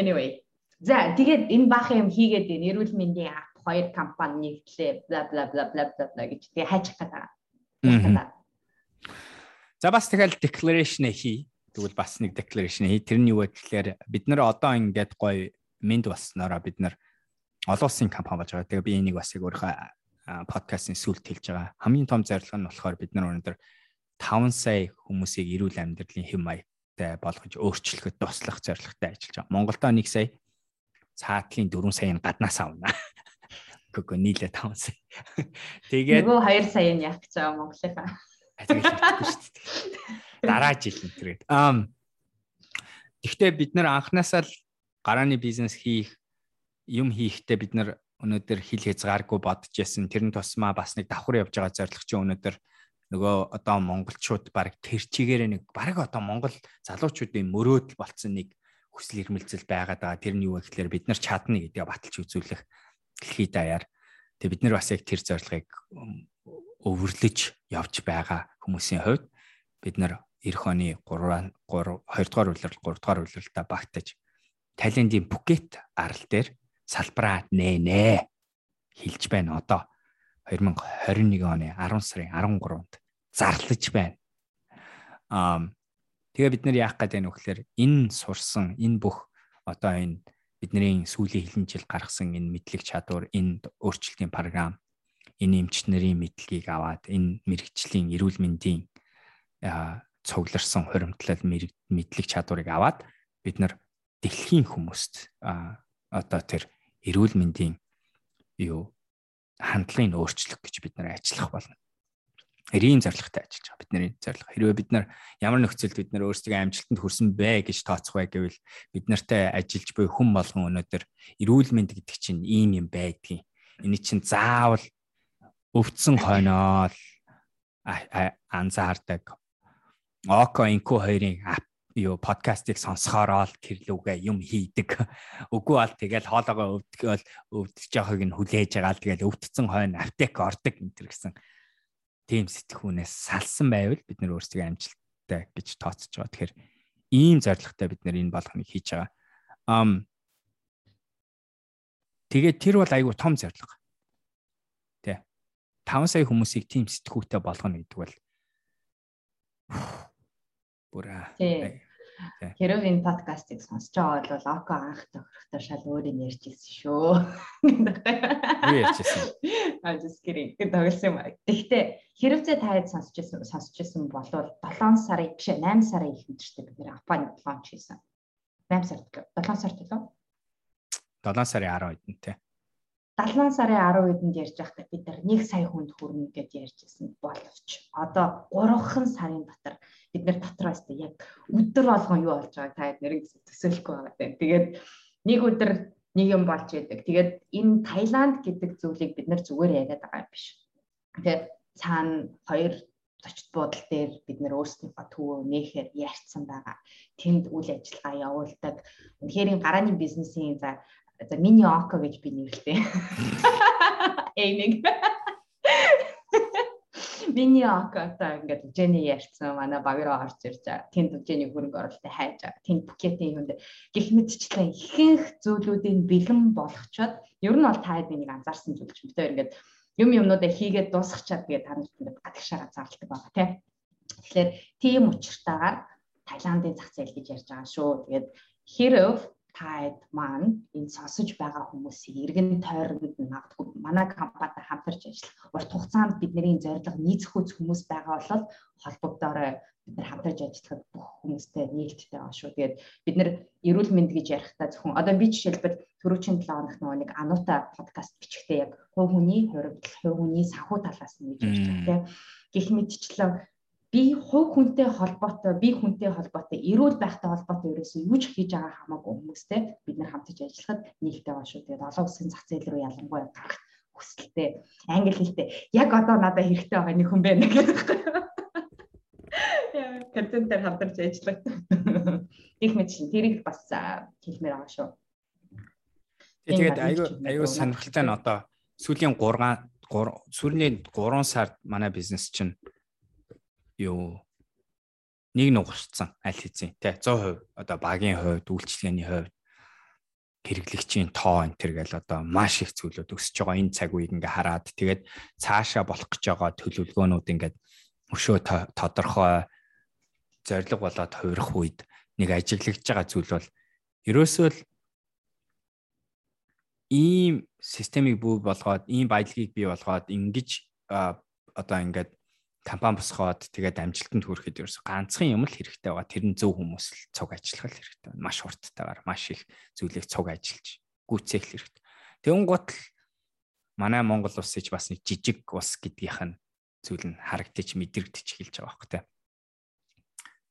Speaker 2: Anyway. За тэгээд энэ баах юм хийгээд эрүүл мэндийн хоёр компани нэгтлээ бла бла бла бла бла гэж тэгээ хайчих гэдэг.
Speaker 1: За бас тэгэл declaration хий. Тэгвэл бас нэг declaration хий. Тэр нь юу вэ гэхээр бид нар одоо ингээд гоё мэд болсноороо бид нар олон улсын компани болж байгаа. Тэгээ би энийг бас яг өөрийнхөө подкастын сүлд хэлж байгаа. Хамгийн том зорилго нь болохоор бид нар өнөөдөр 5 сая хүмүүсийг эрүүл амьдралын хэм маягтай болгож өөрчлөхөд туслах зорилготой ажиллаж байгаа. Монголдо 1 сая цаатлын 4 саяны гаднаас авна. Гүг нийлээ 5 сая. Тэгээд
Speaker 2: нөгөө 2 сая нь гэж байгаа Монголынхаа.
Speaker 1: Тэгээд хэлэхгүй шүү дээ. Дараа жил энэ төргээд. Аа. Гэхдээ бид нар анханасаа л гарааны бизнес хийх юм хийхдээ бид нар өнөөдөр хил хязгааргүй бодож ясэн. Тэрэн тусмаа бас нэг давхар явж байгаа зорилго чи өнөөдөр нөгөө одоо монголчууд баг тэр чигээр нэг баг одоо монгол залуучуудын мөрөөдөл болцсон нэг хүсэл эрмэлзэл байгаад байгаа. Тэр нь юу вэ гэхээр бид нар чадна гэдгээ баталж үзүүлэх дэлхийд даяар тэгээ бид нар бас яг тэр зорилгыг өвөрлөж явж байгаа хүмүүсийн хувьд бид нар эх оны 3 3 2 дугаар үйлрэл 3 дугаар үйлрэлтэ багтаж Талендийн Пукет арал дээр салбараа нэ нэ хилж байна одоо 2021 оны 10 сарын 13-нд зарлаж байна. Аа тэгээ бид нар яах гээд байна вэ гэхээр энэ сурсан энэ бүх одоо энэ бидний сүүлийн хилэн жил гаргасан энэ мэдлэг чадвар, энэ өөрчлөлтийн програм, энэ эмч нарын мэдлэгийг аваад энэ мэрэгчлийн эрүүл мэндийн цугларсан хуримтлал мэдлэг чадварыг аваад бид нар дэлхийн хүмүүст одоо тэр эрүүл мэндийн юу хандлагын өөрчлөх гэж бид нар ажиллах болно. Ийм зорилготой ажиллаж байгаа бидний зорилго. Хэрвээ бид нар ямар нөхцөлд бид нар өөрсдөө амжилтанд хүрсэн бэ гэж тооцох бай гэвэл бид нартай ажиллаж буй хүн болгон өнөөдөр эрүүл мэнд гэдэг чинь ийм юм байдгийг. Энэ чинь заавал өвдсөн хойноол анзаардаг. Око инку хоёрын юу подкастыг сонсохороо л тэр лүгээ юм хийдэг. Үгүй бол тэгэл хоолоогоо өвдгөөл өвдөж байгааг нь хүлээж байгаа л тэгэл өвдсөн хойно аптек ордог энэ төр гэсэн тийм сэтгхүүнээс салсан байвал бид нөр өөрсдөө амжилттай гэж тооцож байгаа. Тэгэхээр ийм зорилготой бид нэр энэ болгоныг хийж байгаа. Ам тэгээд тэр бол айгүй том зорилго. Тэ. 5 сая хүмүүсийг тийм сэтгхүүтэй болгоно гэдэг бол бүр
Speaker 2: Хэрвээ энэ подкастыг сонсож байгаа бол Око анх тохирохдоо шал өөрөө ярьж ирсэн шүү.
Speaker 1: Юу ярьжсэн?
Speaker 2: I'm just kidding. Тоглосон юм. Гэхдээ хэрвээ та хэд сонсож ирсэн сонсож ирсэн бол 7 сарын биш 8 сарын ихэвчтэй бид нэр апан лонч хийсэн. 8 сард 7 сард лөө?
Speaker 1: 7 сарын 10 хэдэн тий.
Speaker 2: 70 сарын 10 үедэнд ярьж байхдаа бид нар 1 сая хүнд хүрнэ гэж ярьжсэн боловч одоо 3хан сарын дотор бид нар дотроо өстө яг өдөр болгон юу болж байгааг та нэрийг төсөөлөхгүй байгаа тийм. Тэгээд нэг өдөр нэг юм болж идэг. Тэгээд энэ Таиланд гэдэг зүйлийг бид нар зүгээр яриад байгаа юм биш. Тэгээд цаана хоёр зочд буудал дээр бид нэр өөрсдийнхөө төвөө нээхээр ярьцсан байгаа. Тэнд үйл ажиллагаа явуулдаг. Үнэхээр гарааны бизнесийн за за мини око гэж би нэрлэв. Эйминг. Миний аккаунтаа ингээд Жэни ярьсан манай баг руу орж ирж байгаа. Тэнд Жэни хөрөнгө оруулалтыг хайж байгаа. Тэнд букетийн юмд гих мэдчлэн ихэнх зүйлүүдийн бэлэн болгочоод ер нь бол та хэд нэг анзаарсан зүйл ч битээр ингээд юм юмнуудаа хийгээд дуусгачаад тэгээд та нарт ингээд гадагшаа зарладаг байгаа тийм. Тэгэхээр тийм учиртайгаар Таиландын зах зээл гэж ярьж байгаа шүү. Тэгээд хэрв таад маань энэ сонсож байгаа хүмүүсийг эргэн тойронд магадгүй манай компанитай хамтарч ажиллах урт хугацаанд бидний зорилго нийцэх үз хүмүүс байгаа бол холбогдоорой бид нар хамтарч ажиллахад бүх хүмүүстэй нээлттэй байгаа шүү. Тэгээд бид нар эрүүл мэнд гэж ярихдаа зөвхөн одоо би жишээлбэл төрөөчийн 7 хоног нөгөө нэг ануута подкаст бичихтэй яг хувь хүний хувьд хувь хүний санхүү талаас нь гэж ярьж байгаа тийм. Гэх мэтчлэн би хувь хүнтэй холбоотой, би хүнтэй холбоотой, эрүүл байхтай холбоотой ерөөсөө юу ч хийж байгаа хамаагүй хүмүүстэй бид нар хамтаж ажиллахад нээлттэй байгаа шүү. Тэгээд олон улсын зах зээл рүү ялангуяа гарах хүсэлтэй, англи хэлтэй. Яг одоо надад хэрэгтэй байгаа нэг хүн байна гэх юм. Яа, контентээр хамтарч ажиллах. Их мэд шин тэрийг бас хэлмээр байгаа шүү.
Speaker 1: Тэгээд аюу аюу сонирхолтой нь одоо сүүлийн 3 сүүлийн 3 сард манай бизнес чинь юу нэг нугасцсан аль хэзээ тий 100% одоо багийн хувьд үйлчлэгээний хувьд хэрэглэгчийн тоо энэ төр гэл одоо маш их зүйлүүд өсөж байгаа. Энэ цаг үеийг ингээ хараад тэгээд цаашаа болох гэж байгаа төлөвлөгөөнүүд ингээд өшөө тодорхой зориг болоод хувирах үед нэг ажиглагдж байгаа зүйл бол ерөөсөө л ийм системийг бий болгоод ийм баялагийг бий болгоод ингэж одоо ингээд компани босгоод тэгээд амжилтанд хүрэхэд ерөөс ганцхан юм л хэрэгтэй байгаа. Тэр нь зөв хүмүүс л цуг ажиллах л хэрэгтэй. Маш хурдтайгаар маш их зүйлийг цуг ажиллаж гүйцээх хэрэгтэй. Тэгүн гут л манай Монгол улсыг бас нэг жижиг ус гэдгийнх нь зүйл нь харагдаж мэдрэгдэж эхэлж байгаа байхгүй.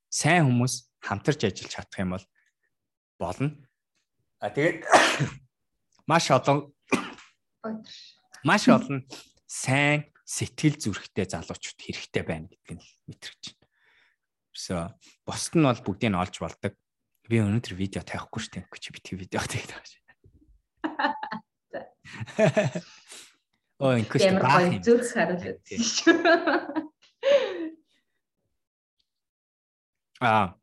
Speaker 1: Сайн хүмүүс хамтарч ажиллаж чадах юм бол болно. А тэгээд маш олон маш олон сайн сэтгэл зүрэхтэй залуучууд хэрэгтэй байна гэдг нь мэдрэж байна. Ерөөсөө босд нь бол бүгдийг нь олж болдог. Би өнөөдөр видео тавихгүй шүү дээ. Чи би тэг видео тавьдаг шүү. Оо инкүст
Speaker 2: юм. Зүрх харуулдаг шүү.
Speaker 1: Аа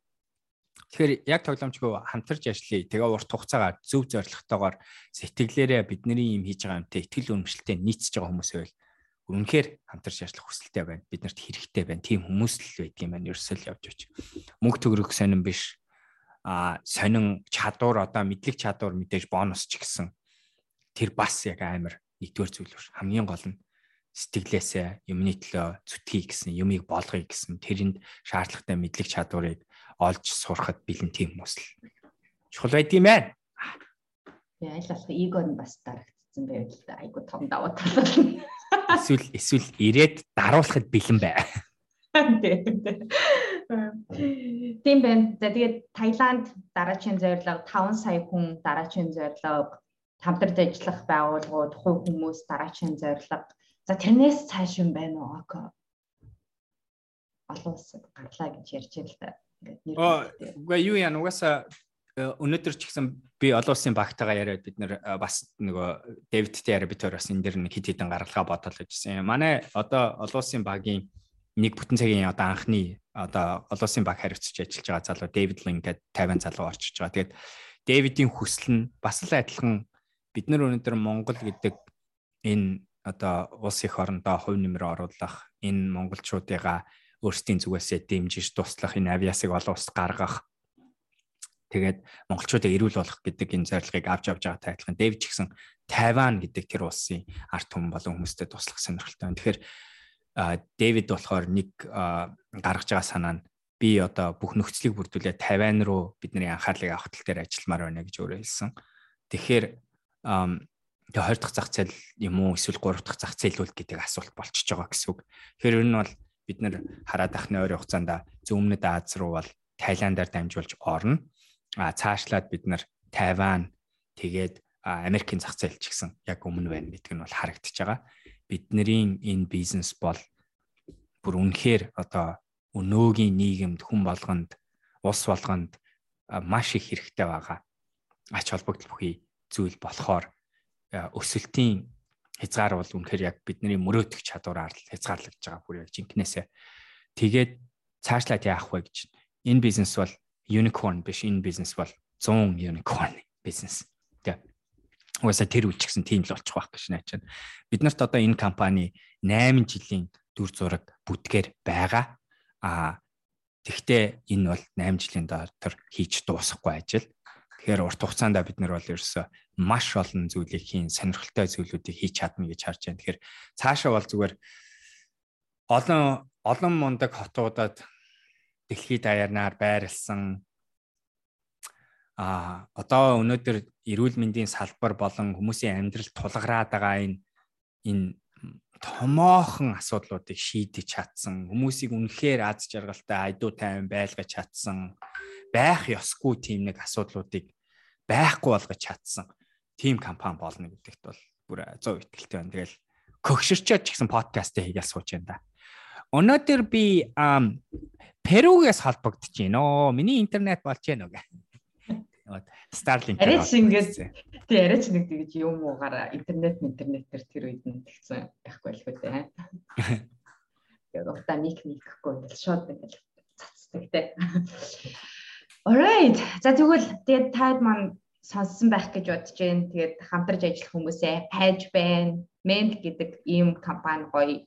Speaker 1: Тэгэхээр яг тоглоомчгүй хамтарч ажиллая. Тэгээ урт хугацаагаар зөв зорилготойгоор сэтгэлээрээ бидний юм хийж байгаа юмтай ихтгэл үнэмшилтэй нийцж байгаа хүмүүс байвал үнэхээр хамтарч ажиллах хүсэлтэй байна. Биднэрт хэрэгтэй байна. Тийм хүмүүс л байдаг юм байна. Ерөөсөө л явж оч. Мөнгө төгрөг сонирн биш. А сонин чадвар одоо мэдлэг чадвар мэдээж бонус ч гэсэн тэр бас яг амар нэгдүгээр зүйл биш. Хамгийн гол нь сэтгэлээсээ юмны төлөө зүтгэе гэсэн, юмыг болгоё гэсэн тэрэнд шаардлагатай мэдлэг чадварыг олж сурахад бэлэн тийм хүмүүс л чухал байд юм байна.
Speaker 2: Тэгээ аль болох эго нь бас дарагдсан байвал айгу том даваа тал болно.
Speaker 1: Эсвэл эсвэл ирээд даруулахад бэлэн бай.
Speaker 2: Тийм байна. За тэгээд Таиланд дараачийн зорилго 5 сая хүн дараачийн зорилго хамтарч ажиллах байгууллагууд, хувь хүмүүс дараачийн зорилго. За тэрнээс цааш юм байна уу? Око. Олон улсад гарлаа гэж ярьж байна л да.
Speaker 1: Ингээд нэр. Оо, юу яа нугасаа э, өнөөдөр ч гэсэн би олон улсын багтайгаа яриад бид нэр э, бас нөгөө Дэвидтэй яриа бид хоёр бас энэ дэр нэг хит хитэн гаргалгаа бодол гэжсэн. Манай одоо олон улсын багийн нэг бүтэн цагийн одоо анхны одоо олон улсын баг хариуцж ажиллаж байгаа залуу Дэвид Лин гэдэг 50 залуу орчиж байгаа. Тэгээд Дэвидийн хүсэл нь бас л адилхан бид нар өнөөдөр Монгол гэдэг энэ одоо улс их орондоо хувь нэмрээ оруулах энэ монголчуудыгаа өөрсдийн зүгээсээ дэмжиж туслах энэ авиасыг олон улсад гаргах тэгээд монголчуудыг эрүүл болгох гэдэг энэ зорилгыг авч явж байгаа тайлхан Дэвид ч гэсэн Тайван гэдэг тэр улсын арт түмэн болон хүмүүстэй туслах сонирхолтой. Тэгэхээр Дэвид болохоор нэг гаргаж байгаа санаа нь би одоо бүх нөхцөлийг бүрдүүлээд Тайван руу бидний анхаарлыг авах тал дээр ажилламаар байна гэж өөрөө хэлсэн. Тэгэхээр тэгээ 20 дахь зах зээл юм уу эсвэл 3 дахь зах зээлүүл гэдэг асуулт болчихж байгаа гэсэн үг. Тэгэхээр энэ бол бид нэр хараад ах нойр хугацаанд зүүмнэд Аз руу бол Таиландаар дамжуулж орно. Цаашлаад бид нар Тайван тэгээд Америкийн зах зээл ч гэсэн яг өмнө байна гэдэг нь бол харагдаж байгаа. Бидний энэ бизнес бол бүр үнэхээр одоо өнөөгийн нийгэмд хүн болгонд улс болгонд маш их хэрэгтэй байгаа. Ач холбогдол бүхий зүйл болохоор өсөлтийн хязгаар бол үнэхээр яг бидний мөрөөдөх чадвараар хязгаарлагдж байгаа бүр яг жинкнээсээ тэгээд цаашлаад яах вэ гэж энэ бизнес бол unicorn биш энэ бизнес бол 100 unicorn бизнес угаасаа тэр үл ч гэсэн тийм л болчих واخ гэж найчаад. Бид нарт одоо энэ компани 8 жилийн дүр зураг бүтгээр байгаа. А тэгтээ энэ бол 8 жилийн дотор хийж дуусахгүй ажил. Тэгэхээр урт хугацаанд бид нар бол ерөөсөө маш олон зүйлийг хийн сонирхолтой зүйлүүдийг хийж чадна гэж харж байна. Тэгэхээр цаашаа бол зүгээр олон олон мундаг хотуудад дэлхийд даяарнаар байрлсан а одоо өнөөдөр эрүүл мэндийн салбар болон хүмүүсийн амьдрал тулгараад байгаа энэ энэ томоохон асуудлуудыг шийдэж чадсан хүмүүсийг үнэхээр аз жаргалтай айдуу тайван байлгаж чадсан байх ёсгүй тийм нэг асуудлуудыг байхгүй болгож чадсан тийм компани болно гэдэгт бол бүр 100 итгэлтэй байна. Тэгэл көгшөрчөөд ч гэсэн подкаст хийгээл сууж байна да. Өнөөдөр би Перугээс холбогдож байна. Миний интернет болж байна гэх. Starlink
Speaker 2: арайч ингээд тий арайч нэг тэгж юм уугаар интернет интернетээр тэр үед нь тэгсэн байхгүй л те. Тэгээд угтаа мик микгүй ингээд шууд ингээд цацдаг те. Alright. За тэгвэл тэгээд таад маань сонссон байх гэж бодож байна. Тэгээд хамтарч ажиллах хүмүүсээ хайж байна. Mend гэдэг ийм компани гоё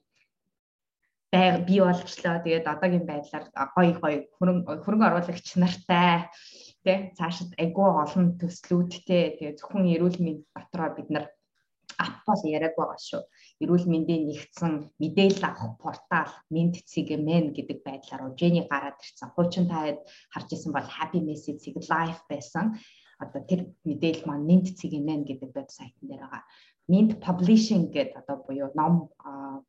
Speaker 2: байг бий болчлоо. Тэгээд одоогийн байдлаар гоё гоё хөрөнгө хөрөнгө оруулагч нартай тий цаашид айгүй олон төслүүдтэй тэгээ зөвхөн эрүүл мэнд дотроо бид нар ап бол яриаг байгаа шүү. Эрүүл мэндийн нэгдсэн мэдээлэл авах портал Mint CGMN гэдэг байдлаар Ужэний гараад ирсэн. Хуучин таад харж исэн бол Happy Message Live байсан. Одоо тэр мэдээлэл маань Mint CGMN гэдэг вебсайтн дээр байгаа. Mint Publishing гэдэг одоо буюу ном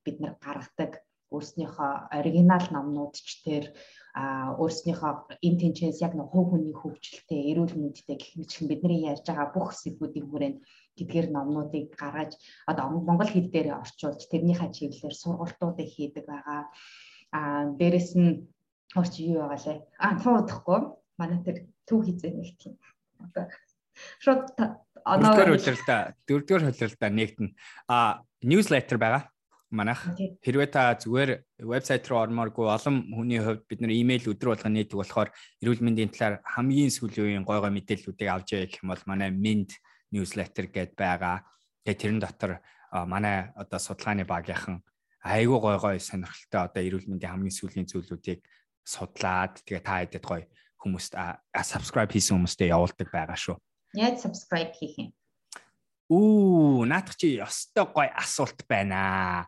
Speaker 2: бид нар гаргадаг өөрснийхөө оригинал номнууд ч тэр а өөрснийхөө эн тэнцээс яг нэг хувь хүний хөгжилтэй эрүүл мэндтэй гэх мэт шиг бидний ярьж байгаа бүх сэдвүүдийн хүрээнд тэдгээр номнуудыг гаргаж одоо монгол хэл дээр орчуулж тэрнийхээ чиглэлээр сургалтуудыг хийдэг байгаа. А дээрэс нь орч юу байгаа лээ. А туудахгүй манай тэр төв хизээ нэг тийм. Одоо шууд
Speaker 1: оноо дөрөвдүгээр хөлрөлтөө нэгтэн а newsletter байгаа манайх хэрвээ та зүгээр вебсайт руу ормооргүй олон хүний хувьд бид нар имэйл өдөр болгон нээдэг болохоор эрүүл мэндийн талаар хамгийн сүүлийн үеийн гой гой мэдээллүүдийг авч яа гэх юм бол манай Mind newsletter гэдээ байгаа. Тэгээ тэрэн дотор манай одоо судалгааны багийнхан айгүй гой гой сонирхолтой одоо эрүүл мэндийн хамгийн сүүлийн зүйлүүдийг судлаад тэгээ та хэдэд гой хүмүүст subscribe хийсэн хүмүүстээ явуулдаг байгаа шүү.
Speaker 2: Яаж subscribe хийх юм?
Speaker 1: Үү, наадах чи ёстой гой асуулт байна.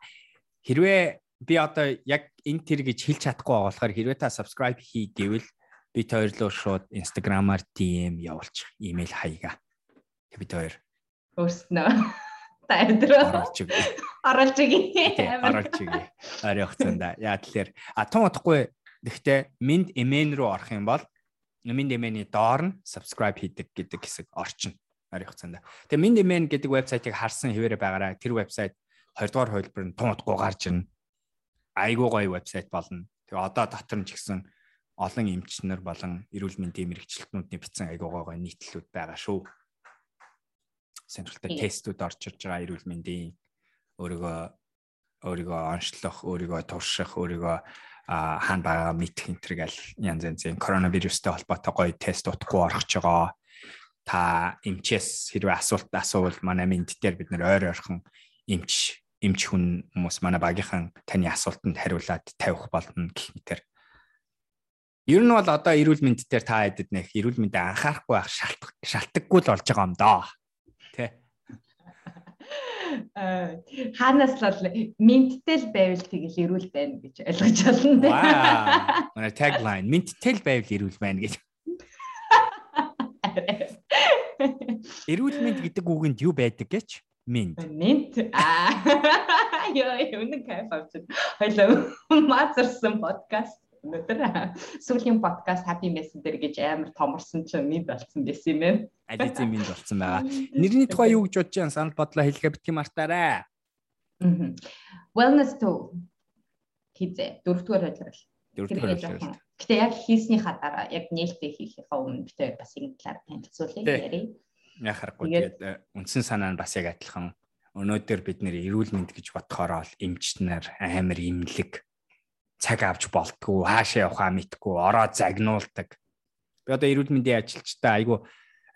Speaker 1: Хэрвээ би одоо яг энэ тэр гэж хэлж чадахгүй байгаа болохоор хэрвээ та subscribe хий гэвэл би тойрлоо шууд Instagram-аар DM явуулчих. Имэйл хаяга. Бид хоёр
Speaker 2: өөрснөө Та өдрөө
Speaker 1: оруулж өгье.
Speaker 2: оруулж өгье.
Speaker 1: Оруулж өгье. Орой хугацаанд. Яа тэгэхээр а тун утахгүй гэхдээ минд эмэн рүү орох юм бол минд эмэний доор нь subscribe хийдэг гэдэг хэсэг орчин ойрын хугацаанд. Тэгээ минд эмэн гэдэг вебсайтыг харсан хэвээрээ байгаараа тэр вебсайт 20 дугаар хөлбөр нь тун утахгүй гарч ирнэ. Айгуу гоё вебсайт болно. Тэгээ одоо дотор нь ч гэсэн олон эмчнэр болон эрүүл мэндийн мэрэгчлэтнүүдний бичсэн айгуу гоё нийтлүүд байгаа шүү. Сонирхолтой тестүүд орж ирж байгаа эрүүл мэндийн өөрийгөө өөрийгөө онцлох, өөрийгөө турших, өөрийгөө хаана байгаа мэдэх энэ гэл янз янзын коронавирустай холбоотой гоё тест утгагүй ч байгаа. Та эмчээс хэрвээ асуулт асуувал манай мэд дээр бид нэр ойр ойрхон эмч эмч хүн хүмүүс манай багийнхан таны асуултанд хариулаад тавих болно гэх мэтэр Ер нь бол одоо эрүүл мэнд дээр та хэдэд нэх эрүүл мэндэд анхаарахгүй байх шалтгаан шалтгаггүй л болж байгаа юм доо. Тэ.
Speaker 2: Аа хаанаас л мэдтэй л байвал тэгэл эрүүл байна гэж ойлгож байна.
Speaker 1: Вау. Манай tagline мэдтэй л байвал эрүүл байна гэж. Эрүүл мэнд гэдэг үгэнд юу байдаг гэж? Мэнд.
Speaker 2: Мэнд. Аа. Юу нэг кайф авчих. Хойлоо мазарсан подкаст өнөөдөр сүүлийн подкаст Happy Messenger гэж амар томорсон чинь минь болцсон байсан юм байна.
Speaker 1: Ализийн минь болцсон байгаа. Нэрний тухай юу гэж бодож байгаа санал бодлоо хэлгээ битгий мартаарай.
Speaker 2: Wellness to хизээ дөрөвдүгээр ажиллал.
Speaker 1: Дөрөвдүгээр ажиллал.
Speaker 2: Гэтэ яг хийснийхаа дараа яг нээлттэй хийхийнхаа өмнө битээ бас энэ талаар танилцуулъя ярий.
Speaker 1: Яг харахгүй тэгээд э, үндсэн санаа нь бас яг адилхан. Өнөөдөр бид нэр эрүүл мэнд гэж бодохоор бол эмчтнэр амар имлэг цаг авч болтгоо хаашаа явахаа мэдгүй ороод загнуулдаг. Би одоо эрүүл мэндийн ажилчтай айгу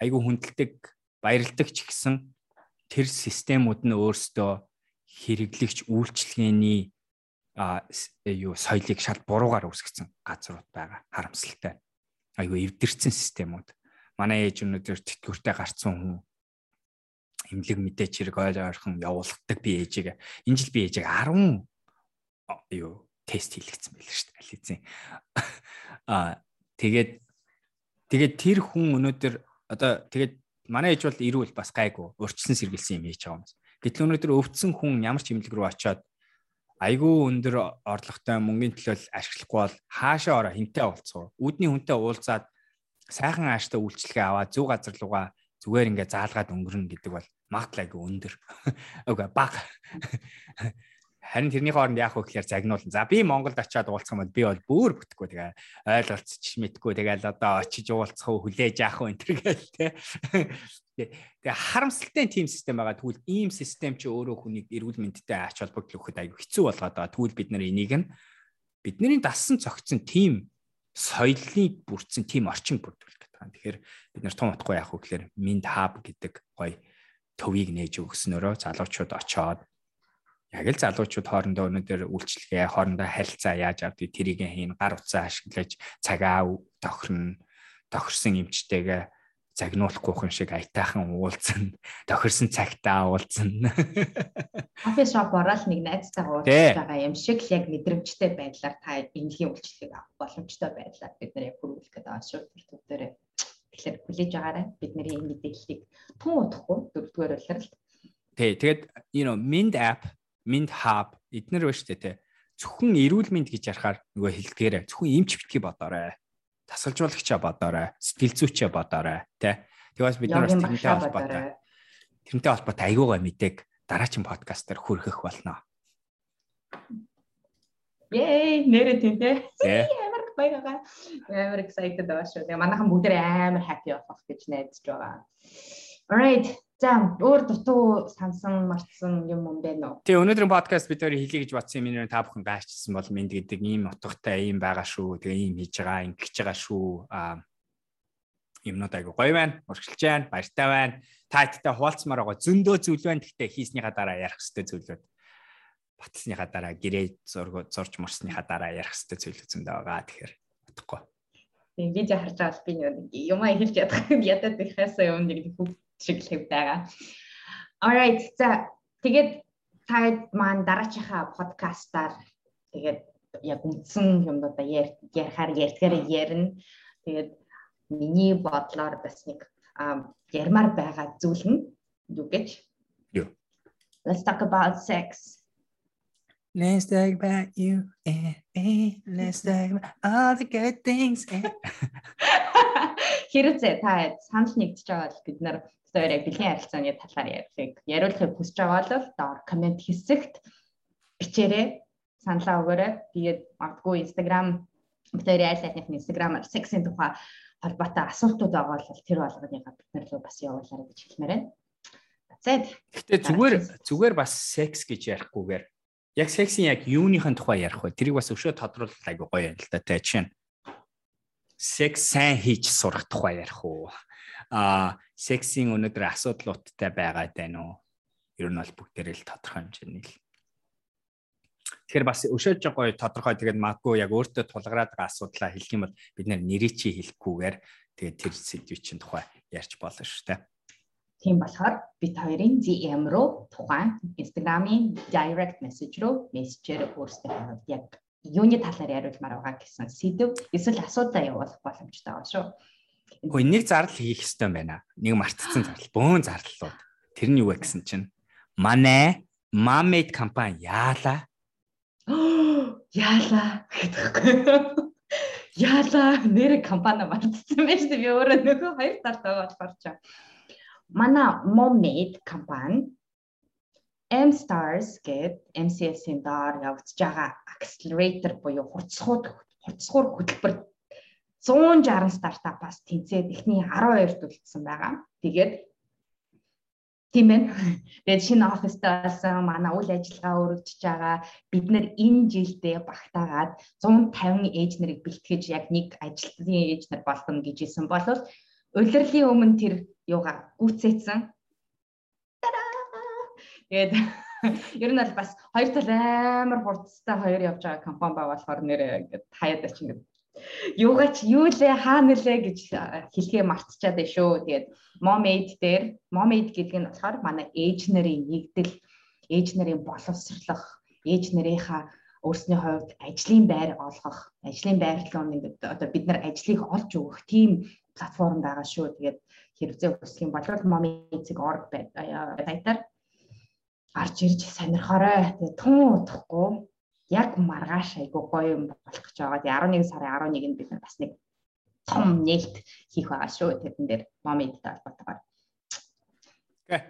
Speaker 1: айгу хүндэлдэг баярлдаг ч гэсэн тэр системүүд нь өөрсдөө хэрэглэгч үйлчлэгээний юу соёлыг шал буруугаар үүсгэсэн газрууд байгаа харамсалтай. Айгу эвдэрсэн системүүд. Манай ээж өнөөдөр тэтгэвртэй гарцсан хүн эмнэлэг мэдээч хэрэг ойл ойрхон явуулдаг би ээжийг. Энэ жил би ээжийг 10 юу тест хийлгэсэн байл шүү дээ ализийн. Аа тэгээд тэгээд тэр хүн өнөөдөр одоо тэгээд манай ээж бол ирүүл бас гайгүй урьдчилан сэргэлсэн юм хийж байгаа юм. Гэтэл өнөөдөр өвдсөн хүн ямар ч имлэг рүү очиод айгүй өндөр орлоготой мөнгөний төлөө ашиглахгүй бол хаашаа ороо хинтээ уулзах. Үүдний хүнтэй уулзаад сайхан ааштай үйлчлэгээ аваад зөв газар руугаа зүгээр ингээ заалгаад өнгөрнө гэдэг бол магадлал айгүй өндөр. Үгүй баг. Харин тэрний хооронд яах вэ гэхээр загнуулна. За би Монголд очиад уулзах юм бол би бол бүр бүтэхгүй тэгээ ойлголцож мэдгүй тэгээл одоо очиж уулзах уу хүлээж яах уу энэ гээл те. Тэгээ харамсалтай тим систем байгаа. Тэгвэл ийм систем чи өөрөө хүнийг эрүүл мэндтэй ач холбогдол өгөхөд аягүй хэцүү болгоод байгаа. Тэгвэл бид нар энийг нь бидний дассан цогцсон тим соёлыг бүрдсэн тим орчин бүрдүүлэх гэдэг юм. Тэгэхээр бид нар тун утгагүй яах вэ гэхээр минд хаб гэдэг гоё төвийг нээж өгснөөрөө залуучууд очоод яг л залуучууд хоорондоо өнөөдөр үйлчлэгээ хоорондоо харилцаа яаж авдгийг тэрийг хийн гар утсаа ашиглаж цагаа тохирно тохирсон эмчтэйгээ загнуулахгүй шиг аятайхан уулзна. Тохирсон цагтаа уулзна.
Speaker 2: Кофе шоп ороод нэг найзтайгаа уулзж байгаа юм шиг л яг мэдрэмжтэй байдлаар та эмнэлгийн үйлчлэгийг авах боломжтой байдлаар бид нар яг хөрвүүлэх гэдэг аа шүү тэр төв дээр тэгэхээр хүлээж байгаарай. Бидний энэ мэдээллийг тун удахгүй дөрөвдүгээр улиралд.
Speaker 1: Тий, тэгээд you know Mind app Mind Hub эднэр ба штэ те. Зөвхөн эрүүл мэнд гэж ярахаар нөгөө хэлдгээрээ. Зөвхөн эмч битгий бодоорой. Тасалжуулагчаа бодоорой. Сэтгэл зүйчээ бодоорой те. Тэгээс бид нар бас тэрнтэй холбоотой. Тэрнтэй холбоотой айгуугаа мэдээг дараагийн подкастаар хүргэх болно.
Speaker 2: Yay, нэрэ тэнтэй. Амар баягаа. Амар excited байгаа шүү. Манайхан бүгд амар happy болох гэж найдаж байгаа. Alright. За өөр дутуу сансан марцсан юм юм бэ нөө.
Speaker 1: Тэгээ өнөөдрийн подкаст бид хоёр хэлье гэж бодсон юм та бүхэн гайчсан бол минь гэдэг ийм утгатай ийм байгаа шүү. Тэгээ ийм хийж байгаа, ингэж байгаа шүү. Аа юмнууд айгу гоё байна. Урагшилж байна. Баяртай байна. Та иттэй хуваалцмаар байгаа. Зөндөө зүйл байна. Гэхдээ хийснийхаа дараа ярих хэрэгтэй зүйлүүд. Батсныхаа дараа гэрээ зург зурж морсныхаа дараа ярих хэрэгтэй зүйл зөндөө байгаа. Тэгэхээр утгагүй.
Speaker 2: Тийм видео харж байгаа би нэг юм хэлж ядах ядаад ихээс юм нэг хүүхд шиг л байгаа. Alright. За тэгээд та маань дараачихаа подкастаар тэгээд яг үндсэн юмудаа ярихаар ярьдгаар ярина. Тэгээд миний бодлоор бас нэг ярмаар байгаа зүйл нь юу гэж?
Speaker 1: Юу?
Speaker 2: Let's talk about sex.
Speaker 1: Let's talk about you and me. Let's talk about all the good things.
Speaker 2: Хэрэгцээ та санал нэгдэж байгаа бол бид нар өөр яг бэлгийн харилцааны талаар ярихыг яриулахыг хүсэж байгаа бол доор комент хэсэгт бичээрэй. Саналаа өгөөрэй. Тэгээд магадгүй Instagram хоёрын айл айлных Instagram-аар сексийн тухай холбоотой асуултууд байгаа бол тэр болгоныгаа бид нар руу бас явуулаарай гэж хэлмээр байна.
Speaker 1: Зэд. Гэтэ зүгээр зүгээр бас секс гэж ярихгүйгээр яг сексийн яг юуныхын тухай ярих вэ? Тэрийг бас өшөө тодруулах айгу гоё юм л да. Тэ чинь. Секс сайн хийж сурах тухай ярих уу? Аа, сексийн өнөөдөр асуудлуудтай байгаад байна уу? Ер нь бол бүгдээрээ л тодорхой хэмжээний л. Тэгэхээр бас өшөөж гоё тодорхой тэгээд магадгүй яг өөртөө тулгараад байгаа асуудлаа хэлэх юм бол бид нэрийг чи хэлэхгүйгээр тэгээд тэр сэдвийн тухай ярьж болно шүү дээ.
Speaker 2: Тийм болохоор бид хоёрын DM руу тухайн Instagram-ийн direct message руу мессежээр өөрсдөө яг юуны талаар яриулмаар байгаа гэсэн сэдв эсвэл асуудал явуулах боломжтой байгаа шүү.
Speaker 1: Хөөе нэг зардал хийх хэрэгтэй байна. Нэг мартцсан зардал, бөөн зардалууд. Тэр нь юу вэ гэсэн чинь манай Mamade компани яалаа.
Speaker 2: Яалаа гэдэг. Яалаа нэр компани мартцсан байж би өөрөө нөгөө хоёр талд байгаа болохоор ч манай Momade компани M Stars гээд MCS-ийн доор явагдаж байгаа accelerator буюу хурцсууд хурцсуур хөтөлбөр 160 стартапаас тэнцээд эхний 12-т үлдсэн байгаа. Тэгээд тийм ээ. Тэгээд шинэ оффистай болсон манай үйл ажиллагаа өргөжж байгаа. Бид нэр энэ жилдээ багтаагаад 150 ээж нарыг бэлтгэж яг нэг ажилтны ээж нар болгоно гэж хэлсэн болов улирлын өмнө тэр юугаа гүцээсэн. Тэгээд ер нь бол бас хоёр тал амар хурцтай хоёр явж байгаа компани байгаа болохоор нэр ингээд хаяад ач ингээд юугаач юу лээ хаа нэлээ гэж хэлхээ мартчихад байна шүү. Тэгээд Momade дээр Momade гэдэг нь болохоор манай ээж нарын нэгдэл, ээж нарын боловсрлох, ээж нарийнхаа өөрсний хувьд ажлын байр олгох, ажлын байрлал ингээд одоо бид нар ажлыг олж өгөх тийм платформ байгаа шүү. Тэгээд хэрэгцээ өсөх юм бол момицэг орг байтаар гарч ирж сонирхорой. Тэгээ тун удахгүй яг маргааш айгу гоё юм болох гэж байгаа. Тэгээ 11 сарын 11-нд бид бас нэг том нээлт хийх байгаа шүү. Тэрэн дээр момидтай холбоотойгоор.
Speaker 1: Окей.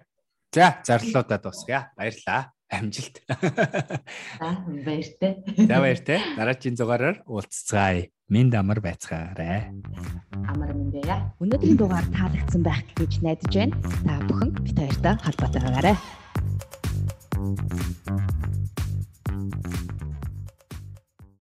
Speaker 1: За, зарлуудад дуусгая. Баярлалаа. Амжилт.
Speaker 2: За, баяртай.
Speaker 1: За, баяртай. Дараагийн зугаараар уулзцгаая. Минь дамар байцгаарай.
Speaker 2: Амар минь яа.
Speaker 3: Өнөөдрийн дугаар таалагдсан байх гэж найдаж байна. Та бүхэн бит хоёртой холбоотой байгаарай.